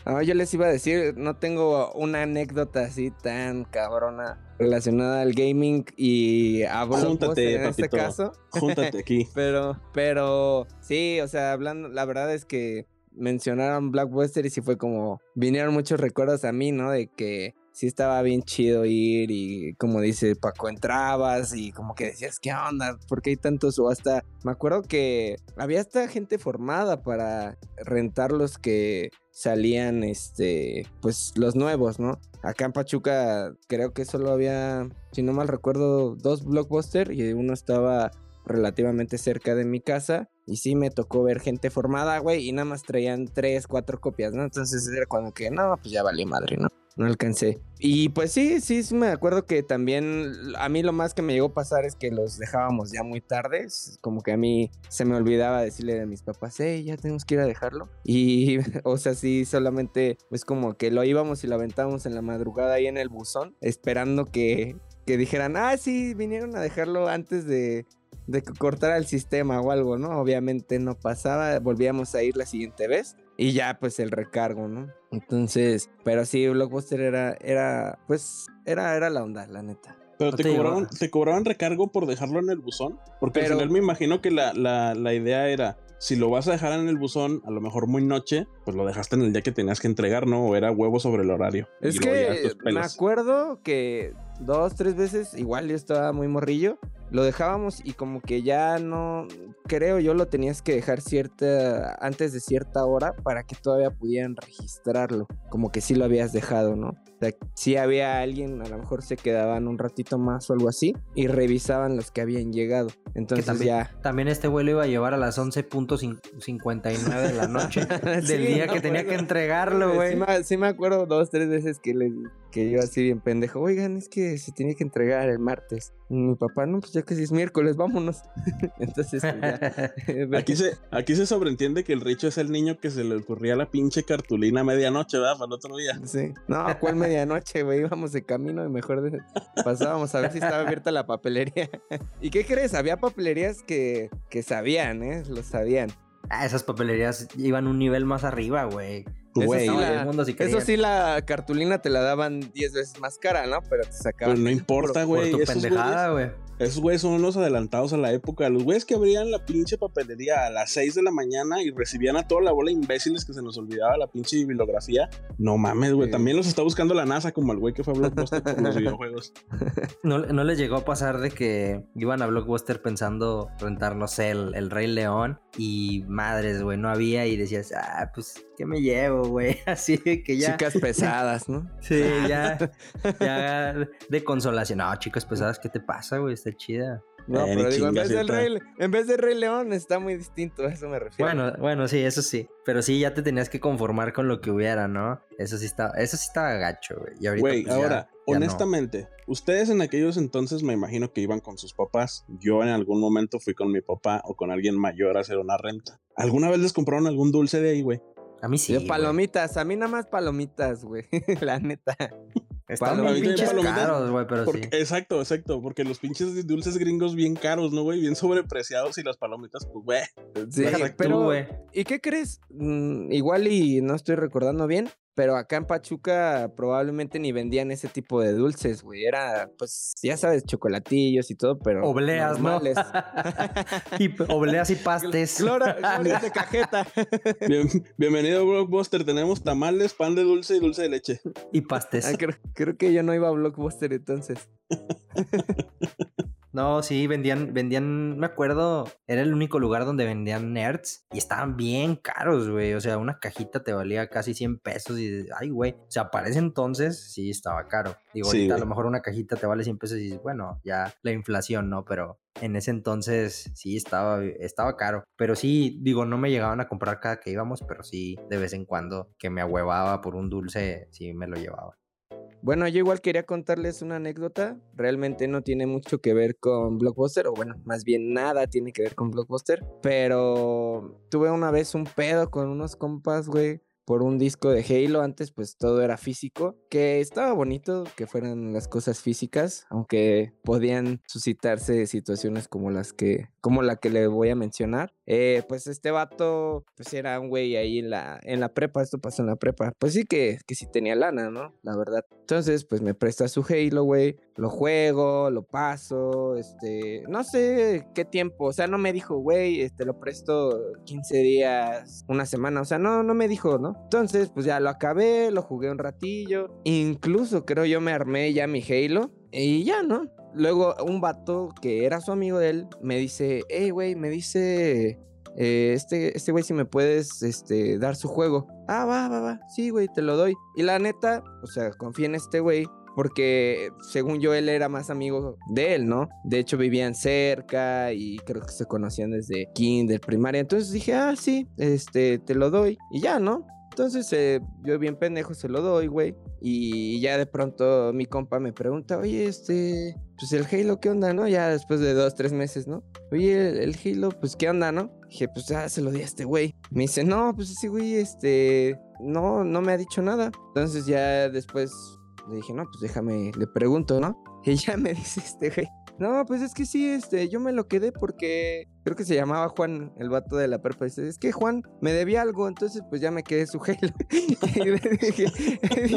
no, yo les iba a decir, no tengo una anécdota así tan cabrona relacionada al gaming y a Júntate, en este caso. Júntate aquí. pero, pero sí, o sea, hablando, la verdad es que mencionaron Blackbuster y sí fue como vinieron muchos recuerdos a mí, ¿no? De que sí estaba bien chido ir y como dice Paco, entrabas y como que decías, ¿qué onda? ¿Por qué hay tantos? O hasta, me acuerdo que había hasta gente formada para rentar los que salían, este, pues los nuevos, ¿no? Acá en Pachuca creo que solo había, si no mal recuerdo, dos blockbusters y uno estaba relativamente cerca de mi casa. Y sí me tocó ver gente formada, güey, y nada más traían tres, cuatro copias, ¿no? Entonces era cuando que, no, pues ya valió madre, ¿no? No alcancé. Y pues sí, sí, me acuerdo que también a mí lo más que me llegó a pasar es que los dejábamos ya muy tarde. Como que a mí se me olvidaba decirle a mis papás, hey, ya tenemos que ir a dejarlo. Y, o sea, sí, solamente es como que lo íbamos y lo aventábamos en la madrugada ahí en el buzón, esperando que, que dijeran, ah, sí, vinieron a dejarlo antes de, de que cortara el sistema o algo, ¿no? Obviamente no pasaba, volvíamos a ir la siguiente vez y ya pues el recargo, ¿no? Entonces, pero sí, Blockbuster era, era, pues, era, era la onda, la neta. Pero te, cobraban, te cobraban recargo por dejarlo en el buzón. Porque al final me imagino que la, la, la, idea era, si lo vas a dejar en el buzón, a lo mejor muy noche, pues lo dejaste en el día que tenías que entregar, ¿no? O era huevo sobre el horario. Es que me acuerdo que dos, tres veces, igual yo estaba muy morrillo, lo dejábamos y como que ya no, creo yo lo tenías que dejar cierta, antes de cierta hora para que todavía pudieran registrarlo, como que sí lo habías dejado, ¿no? O sea, si había alguien, a lo mejor se quedaban un ratito más o algo así y revisaban los que habían llegado. Entonces también, ya... También este güey lo iba a llevar a las 11.59 de la noche del día que tenía que entregarlo, güey. Sí, sí, me acuerdo dos, tres veces que les que yo así bien pendejo, oigan, es que se tiene que entregar el martes. Mi papá, no, pues ya que si es miércoles, vámonos. Entonces, pues, ya. aquí, se, aquí se sobreentiende que el Richo es el niño que se le ocurría la pinche cartulina a medianoche, ¿verdad? Para el otro día. Sí. No, ¿cuál medianoche, güey. Íbamos de camino y mejor de- pasábamos a ver si estaba abierta la papelería. ¿Y qué crees? Había papelerías que, que sabían, ¿eh? Lo sabían. Ah, esas papelerías iban un nivel más arriba, güey. Eso Güey, sí, No, la- el mundo sí Eso sí, la cartulina te la daban 10 veces más cara, ¿no? Pero te sacaban. Pero no importa, Por güey. tu Esos pendejada, güeyes, güey. esos güeyes son unos adelantados a la época. Los güeyes que abrían la pinche papelería a las 6 de la mañana y recibían a toda la bola de imbéciles que se nos olvidaba la pinche bibliografía. No mames, güey. Sí. También los está buscando la NASA como el güey que fue a Blockbuster por los videojuegos. ¿No, no les llegó a pasar de que iban a Blockbuster pensando rentar, no sé, el, el Rey León y madres, güey, no había y decías, ah, pues, ¿qué me llevo, güey? Así que ya. Chicas pesadas, ¿no? Sí, ya, ya de consolación. No, chicas pesadas, ¿qué te pasa, güey? Está chida. No, Eh, pero digo, en vez, del. Rey, en vez de Rey León está muy distinto, a eso me refiero. Bueno, bueno, sí, eso sí. Pero sí, ya te tenías que conformar con lo que hubiera, ¿no? Eso sí está, eso sí estaba gacho, güey. Y ahorita, Güey, pues, ya- ahora, ya no. honestamente, ustedes en aquellos entonces me imagino que iban con sus papás. Yo en algún momento fui con mi papá o con alguien mayor a hacer una renta. ¿Alguna vez les compraron algún dulce de ahí, güey? A mí sí. Yo güey. palomitas, a mí nada más palomitas, güey. la neta. Palomitas. bien pinches Palomitas, caros, güey, pero Porque- sí. Exacto, exacto, porque los pinches dulces gringos bien caros, ¿no, güey? Bien sobrepreciados y las palomitas, pues, güey. Sí, pero, güey. ¿y qué crees? Mm, igual y no estoy recordando bien, pero acá en Pachuca probablemente ni vendían ese tipo de dulces, güey. Era, pues, ya sabes, chocolatillos y todo, pero. Obleas, ¿no? normales. y p- obleas y pastes. Glora, glorias de cajeta. Bien- bienvenido, Blockbuster. Tenemos tamales, pan de dulce y dulce de leche. y pastes. Ah, creo, creo que yo no iba a Blockbuster entonces. No, sí, vendían, vendían, me acuerdo, era el único lugar donde vendían nerds y estaban bien caros, güey. O sea, una cajita te valía casi 100 pesos y, ay, güey. O sea, para ese entonces sí estaba caro. Digo, Sí, ahorita a lo mejor una cajita te vale 100 pesos y bueno, ya la inflación, ¿no? Pero en ese entonces sí estaba, estaba caro. Pero sí, digo, no me llegaban a comprar cada que íbamos, pero sí, de vez en cuando que me ahuevaba por un dulce, sí me lo llevaba. Bueno, yo igual quería contarles una anécdota. Realmente no tiene mucho que ver con Blockbuster, o bueno, más bien nada tiene que ver con Blockbuster. Pero tuve una vez un pedo con unos compas, güey, por un disco de Halo. Antes, pues todo era físico, que estaba bonito que fueran las cosas físicas, aunque podían suscitarse situaciones como las que, como la que le voy a mencionar. Eh, pues este vato, pues era un güey ahí en la, en la prepa, esto pasó en la prepa. Pues sí que, que sí tenía lana, ¿no? La verdad. Entonces, pues me presta su Halo, güey. Lo juego, lo paso, este, no sé qué tiempo. O sea, no me dijo, güey, este, lo presto 15 días, una semana. O sea, no, no me dijo, ¿no? Entonces, pues ya lo acabé, lo jugué un ratillo. Incluso creo yo me armé ya mi Halo. Y ya, ¿no? Luego un vato que era su amigo de él me dice, hey, güey, me dice eh, este este güey si me puedes este, dar su juego. Ah, va, va, va. Sí, güey, te lo doy. Y la neta, o sea, confía en este güey. Porque según yo él era más amigo de él, ¿no? De hecho vivían cerca y creo que se conocían desde kinder, primaria. Entonces dije, ah, sí, este, te lo doy. Y ya, ¿no? Entonces eh, yo bien pendejo se lo doy, güey. Y ya de pronto mi compa me pregunta, oye, este, pues el Halo, ¿qué onda, no? Ya después de dos, tres meses, ¿no? Oye, el, Halo, pues, ¿qué onda, no? Dije, pues ya se lo di a este güey. Me dice, no, pues ese güey, este, no, no me ha dicho nada. Entonces ya después le dije, no, pues déjame, le pregunto, ¿no? Y ya me dice este güey, no, pues es que sí, este, yo me lo quedé porque creo que se llamaba Juan, el vato de la prepa. Dice, es que Juan me debía algo, entonces pues ya me quedé su Halo. y, le dije,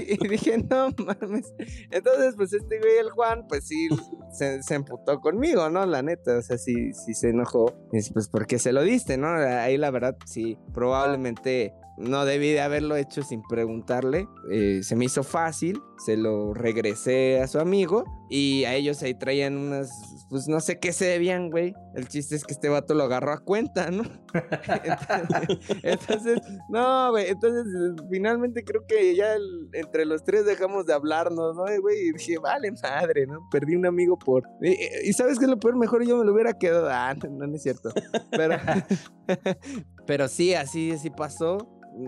y dije, no mames. Entonces, pues este güey, el Juan, pues sí, se, emputó conmigo, ¿no? La neta, o sea, sí, sí se enojó. Dice, pues, ¿por qué se lo diste, no? Ahí la verdad, sí, probablemente no debí de haberlo hecho sin preguntarle. Eh, se me hizo fácil, se lo regresé a su amigo y a ellos ahí traían unas, pues no sé qué se debían, güey. El chiste es que este vato lo agarró a cuenta, ¿no? entonces, no, güey, entonces finalmente creo que ya entre los tres dejamos de hablarnos, ¿no? Güey, y dije, vale, madre, ¿no? Perdí un amigo por... Y, ¿sabes qué lo peor? Mejor yo me lo hubiera quedado. Ah, no, no es cierto. Pero, pero sí, así, así pasó.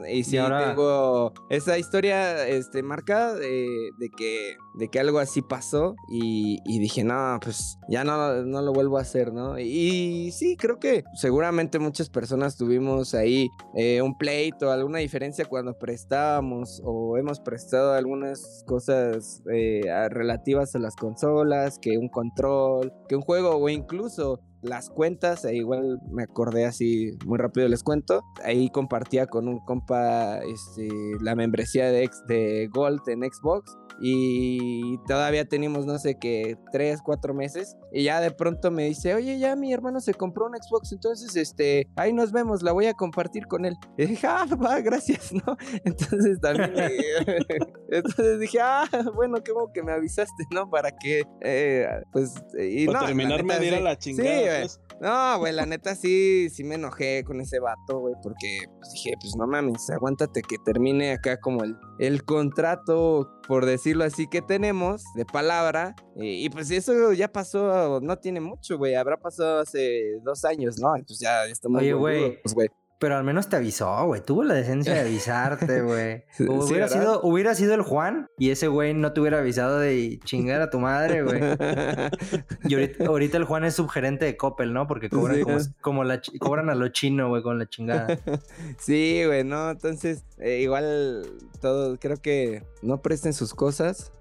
Y sí, tengo esa historia este, marcada de, que, de que algo así pasó y, dije, no, pues ya no, no lo vuelvo a hacer, ¿no? Y, sí, creo que seguramente muchas personas tuvimos ahí eh, un pleito, alguna diferencia cuando prestábamos o hemos prestado algunas cosas eh, relativas a las consolas, que un control, que un juego o incluso las cuentas, igual me acordé así muy rápido les cuento. Ahí compartía con un compa este, la membresía de, de Gold en Xbox y todavía tenemos no sé qué, tres, cuatro meses. Y ya de pronto me dice, oye, ya mi hermano se compró un Xbox, entonces este, ahí nos vemos, la voy a compartir con él. Y dije, ah, va, gracias, ¿no? Entonces también, entonces dije, ah, bueno, como que me avisaste, ¿no? Para que, eh, pues, y Para terminarme de ir a la chingada. Pues. No, güey, la neta sí, sí me enojé con ese vato, güey, porque pues, dije, pues no mames, aguántate que termine acá como el, el contrato, por decirlo así, que tenemos de palabra. Y, pues eso ya pasó, no tiene mucho, güey, habrá pasado hace dos años, ¿no? Y pues ya estamos... Oye, güey. Pero al menos te avisó, güey. Tuvo la decencia de avisarte, güey. hubiera, sido, hubiera sido el Juan y ese güey no te hubiera avisado de chingar a tu madre, güey. y ahorita, el Juan es subgerente de Coppel, ¿no? Porque cobran, como, la, cobran a lo chino, güey, con la chingada. sí, güey, no. Entonces, eh, igual todo, creo que no presten sus cosas.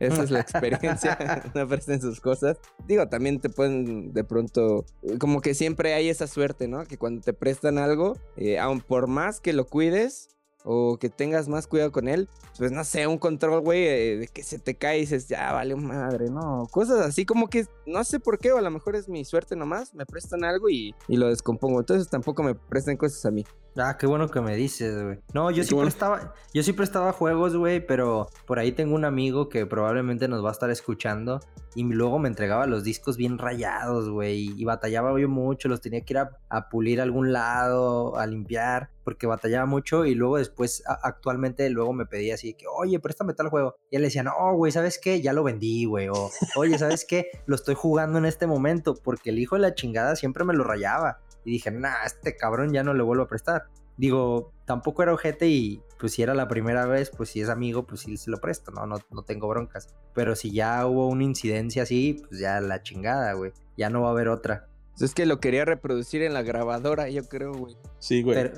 Esa es la experiencia. no presten sus cosas. Digo, también te pueden de pronto. Como que siempre hay esa suerte, ¿no? Que cuando te prestan algo, eh, aun por más que lo cuides, o que tengas más cuidado con él, pues no sé, un control, güey, eh, de que se te cae y dices, ya vale madre, no, cosas así como que no sé por qué, o a lo mejor es mi suerte nomás, me prestan algo y, y lo descompongo, entonces tampoco me prestan cosas a mí. Ah, qué bueno que me dices, güey. No, yo sí prestaba, yo sí prestaba juegos, güey, pero por ahí tengo un amigo que probablemente nos va a estar escuchando y luego me entregaba los discos bien rayados, güey, y batallaba yo mucho, los tenía que ir a, pulir a algún lado, a limpiar, porque batallaba mucho y luego después, actualmente, luego me pedía así que, oye, préstame tal juego. Y él le decía, no, güey, ¿sabes qué? Ya lo vendí, güey, o, oye, ¿sabes qué? Lo estoy jugando en este momento, porque el hijo de la chingada siempre me lo rayaba. Y dije, nah, este cabrón ya no le vuelvo a prestar. Digo, tampoco era ojete y pues si era la primera vez, pues si es amigo, pues sí se lo presto, no, no, no tengo broncas. Pero si ya hubo una incidencia así, pues ya la chingada, güey. Ya no va a haber otra. Es que lo quería reproducir en la grabadora, yo creo, güey. Sí, güey.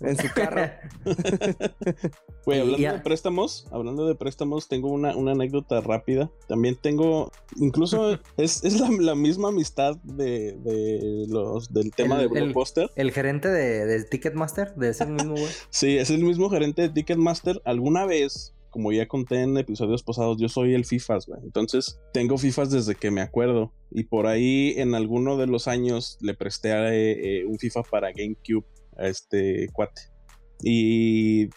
En su carro. Güey, hablando de préstamos, hablando de préstamos, tengo una, anécdota rápida. También tengo, incluso es, la, misma amistad de, los del tema de Blockbuster. El, gerente de, de, Ticketmaster, de ese mismo güey. sí, es el mismo gerente de Ticketmaster. Alguna vez como ya conté en episodios pasados, yo soy el FIFAs, güey. Entonces, tengo FIFAs desde que me acuerdo. Y por ahí, en alguno de los años, le presté eh, un FIFA para GameCube a este cuate. Y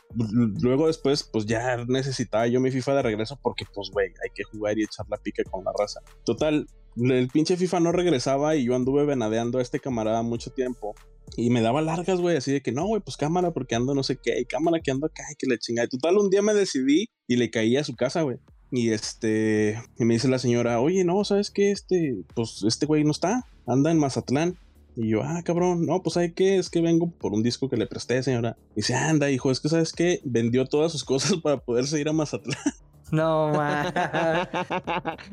luego después, pues ya necesitaba yo mi FIFA de regreso porque, pues, güey, hay que jugar y echar la pique con la raza. Total, el pinche FIFA no regresaba y yo anduve venadeando a este camarada mucho tiempo. Y me daba largas, güey, así de que no, güey, pues cámara porque ando no sé qué, y cámara que ando acá, y que le chingada. Total, un día me decidí y le caí a su casa, güey. Y este, y me dice la señora, oye, no, ¿sabes qué? Este, pues este güey no está, anda en Mazatlán. Y yo, ah, cabrón, no, pues hay que, es que vengo por un disco que le presté, señora. Y dice, anda, hijo, es que sabes qué, vendió todas sus cosas para poderse ir a Mazatlán. No, man.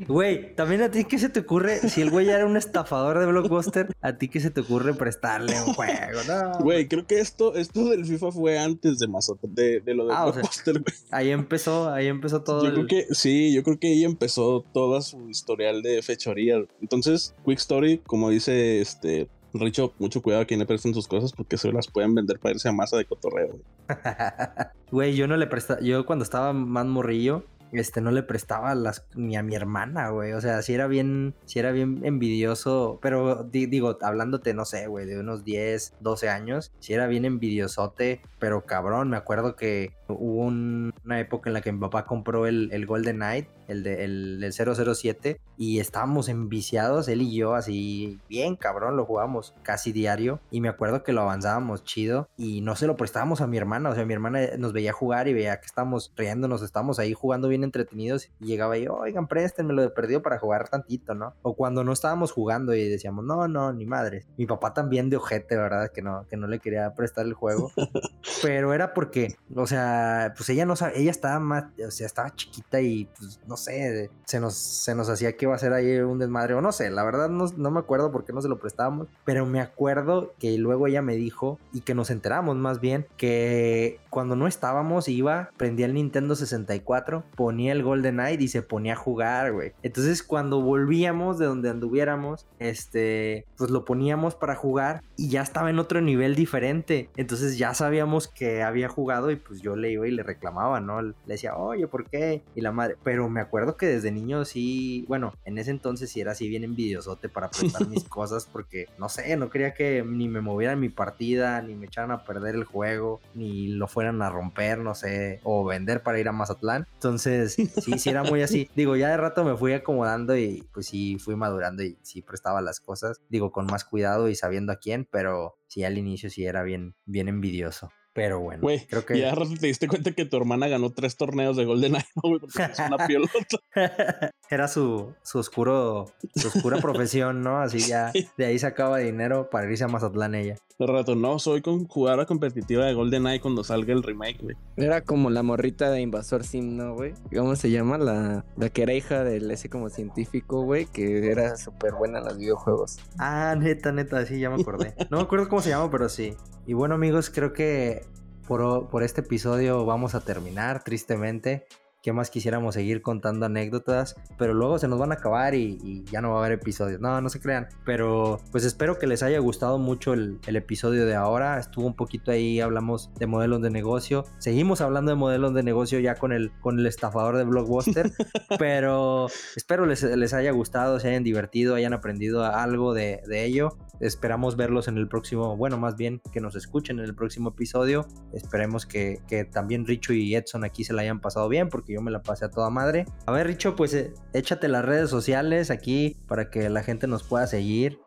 Güey, también a ti qué se te ocurre, si el güey ya era un estafador de Blockbuster, a ti qué se te ocurre prestarle un juego, no. Güey, creo que esto, esto del FIFA fue antes de de, de lo de ah, Blockbuster, güey. ahí empezó, ahí empezó todo. Yo creo que, sí, yo creo que ahí empezó toda su historial de fechoría. Entonces, Quick Story, como dice este Richo, mucho cuidado a quien le presten sus cosas porque se las pueden vender para irse a masa de cotorreo. Güey, yo no le prestaba, yo cuando estaba más morrillo, este, no le prestaba las, ni a mi hermana, güey. O sea, si era bien, si era bien envidioso, pero digo, hablándote, no sé, güey, de unos 10, 12 años, si era bien envidiosote, pero cabrón, me acuerdo que hubo una época en la que mi papá compró el, el Golden Knight, el, de, el, 007, y estábamos enviciados, él y yo, así bien cabrón, lo jugamos casi diario. Y me acuerdo que lo avanzábamos chido y no se lo prestábamos a mi hermana. O sea, mi hermana nos veía jugar y veía que estábamos riéndonos, estábamos ahí jugando bien entretenidos. Y llegaba y, oigan, préstenme lo de perdido para jugar tantito, ¿no? O cuando no estábamos jugando y decíamos, no, no, ni madre. Mi papá también de ojete, ¿verdad? Que no, que no le quería prestar el juego. Pero era porque, o sea, pues ella no sabía, ella estaba más, o sea, estaba chiquita y pues no sé, se nos, se nos hacía que iba a ser ahí un desmadre, o no sé, la verdad no, no me acuerdo por qué no se lo prestábamos, pero me acuerdo que luego ella me dijo, y que nos enteramos más bien, que cuando no estábamos iba, prendía el Nintendo 64, ponía el Golden Knight y se ponía a jugar, güey. Entonces cuando volvíamos de donde anduviéramos, este, pues lo poníamos para jugar y ya estaba en otro nivel diferente. Entonces ya sabíamos que había jugado y pues yo le iba y le reclamaba, ¿no? Le decía, oye, ¿por qué? Y la madre, pero me acuerdo que desde niño sí, bueno, en ese entonces sí era así bien envidiosote para prestar mis cosas porque, no sé, no quería que ni me movieran mi partida, ni me echaran a perder el juego, ni lo fueran a romper, no sé, o vender para ir a Mazatlán. Entonces, sí, sí era muy así. Digo, ya de rato me fui acomodando y pues sí fui madurando y sí prestaba las cosas, digo, con más cuidado y sabiendo a quién, pero sí al inicio sí era bien, bien envidioso. Pero bueno, creo que. Ya te diste cuenta que tu hermana ganó tres torneos de Golden Eye, güey, porque es una piolota. Era su, su oscuro, su oscura profesión, ¿no? Así ya de ahí sacaba dinero para irse a Mazatlán ella. De rato, no, soy con jugadora competitiva de Golden Eye cuando salga el remake, güey. Era como la morrita de Invasor Sim, ¿no, güey? ¿Cómo se llama? La, la que era hija del ese como científico, güey, que era súper buena en los videojuegos. Ah, neta, neta, sí, ya me acordé. No me acuerdo cómo se llama, pero sí. Y bueno, amigos, creo que por, por este episodio vamos a terminar, tristemente qué más quisiéramos seguir contando anécdotas, pero luego se nos van a acabar y, ya no va a haber episodios. No, no se crean. Pero pues espero que les haya gustado mucho el, episodio de ahora. Estuvo un poquito ahí, hablamos de modelos de negocio. Seguimos hablando de modelos de negocio ya con el, con el estafador de Blockbuster. pero espero les, les haya gustado, se hayan divertido, hayan aprendido algo de, de ello. Esperamos verlos en el próximo, bueno, más bien que nos escuchen en el próximo episodio. Esperemos que, que también Richo y Edson aquí se la hayan pasado bien porque yo me la pasé a toda madre. A ver, Richo, pues eh, échate las redes sociales aquí para que la gente nos pueda seguir.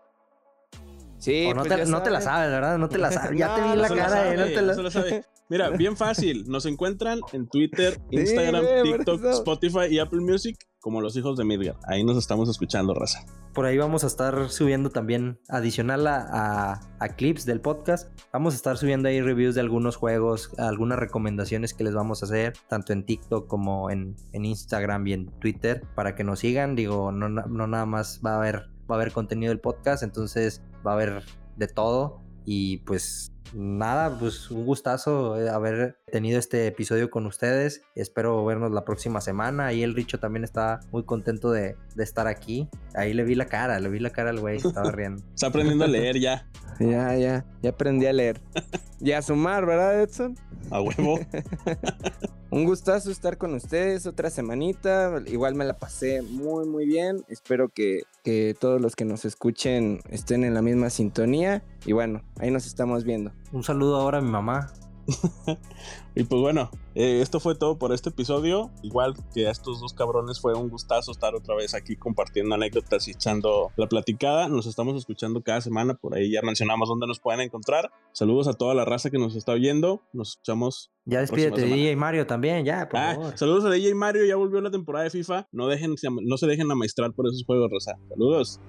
Sí, no, pues te, no te, la sabes, ¿verdad? No te la sabes. Ya te vi la cara, eh, no te la... Mira, bien fácil. Nos encuentran en Twitter, Instagram, TikTok, Spotify y Apple Music como los hijos de Midgar. Ahí nos estamos escuchando, raza. Por ahí vamos a estar subiendo también, adicional a, clips del podcast, vamos a estar subiendo ahí reviews de algunos juegos, algunas recomendaciones que les vamos a hacer, tanto en TikTok como en, Instagram y en Twitter, para que nos sigan. Digo, no, no nada más va a haber, va a haber contenido del podcast, entonces va a haber de todo. Y pues nada, pues un gustazo eh, haber tenido este episodio con ustedes. Espero vernos la próxima semana. Ahí el Richo también está muy contento de, estar aquí. Ahí le vi la cara, le vi la cara al güey, estaba riendo. está aprendiendo a leer ya. Ya, ya, ya aprendí a leer. y a sumar, ¿verdad, Edson? A huevo. un gustazo estar con ustedes otra semanita. Igual me la pasé muy, muy bien. Espero que, que todos los que nos escuchen estén en la misma sintonía. Y bueno, ahí nos estamos viendo. Un saludo ahora a mi mamá. y pues bueno, eh, esto fue todo por este episodio. Igual que a estos dos cabrones fue un gustazo estar otra vez aquí compartiendo anécdotas y echando la platicada. Nos estamos escuchando cada semana, por ahí ya mencionamos dónde nos pueden encontrar. Saludos a toda la raza que nos está oyendo. Nos escuchamos. Ya despídete de DJ Mario también, ya, por ah, Saludos a DJ Mario, ya volvió la temporada de FIFA. No, dejen, no se dejen amaestrar por esos juegos, Rosa. Saludos.